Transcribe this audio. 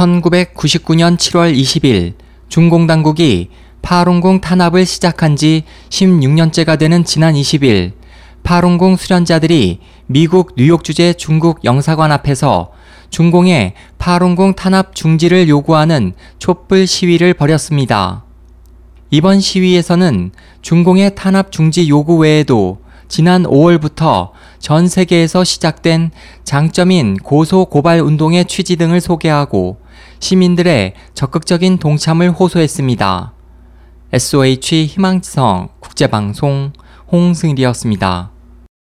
1999년 7월 20일 중공 당국이 파룬궁 탄압을 시작한 지 16년째가 되는 지난 20일 파룬궁 수련자들이 미국 뉴욕 주재 중국 영사관 앞에서 중공의 파룬궁 탄압 중지를 요구하는 촛불 시위를 벌였습니다. 이번 시위에서는 중공의 탄압 중지 요구 외에도 지난 5월부터 전 세계에서 시작된 장점인 고소 고발 운동의 취지 등을 소개하고 시민들의 적극적인 동참을 호소했습니다. SOH 희망지성 국제방송 홍승일이었습니다.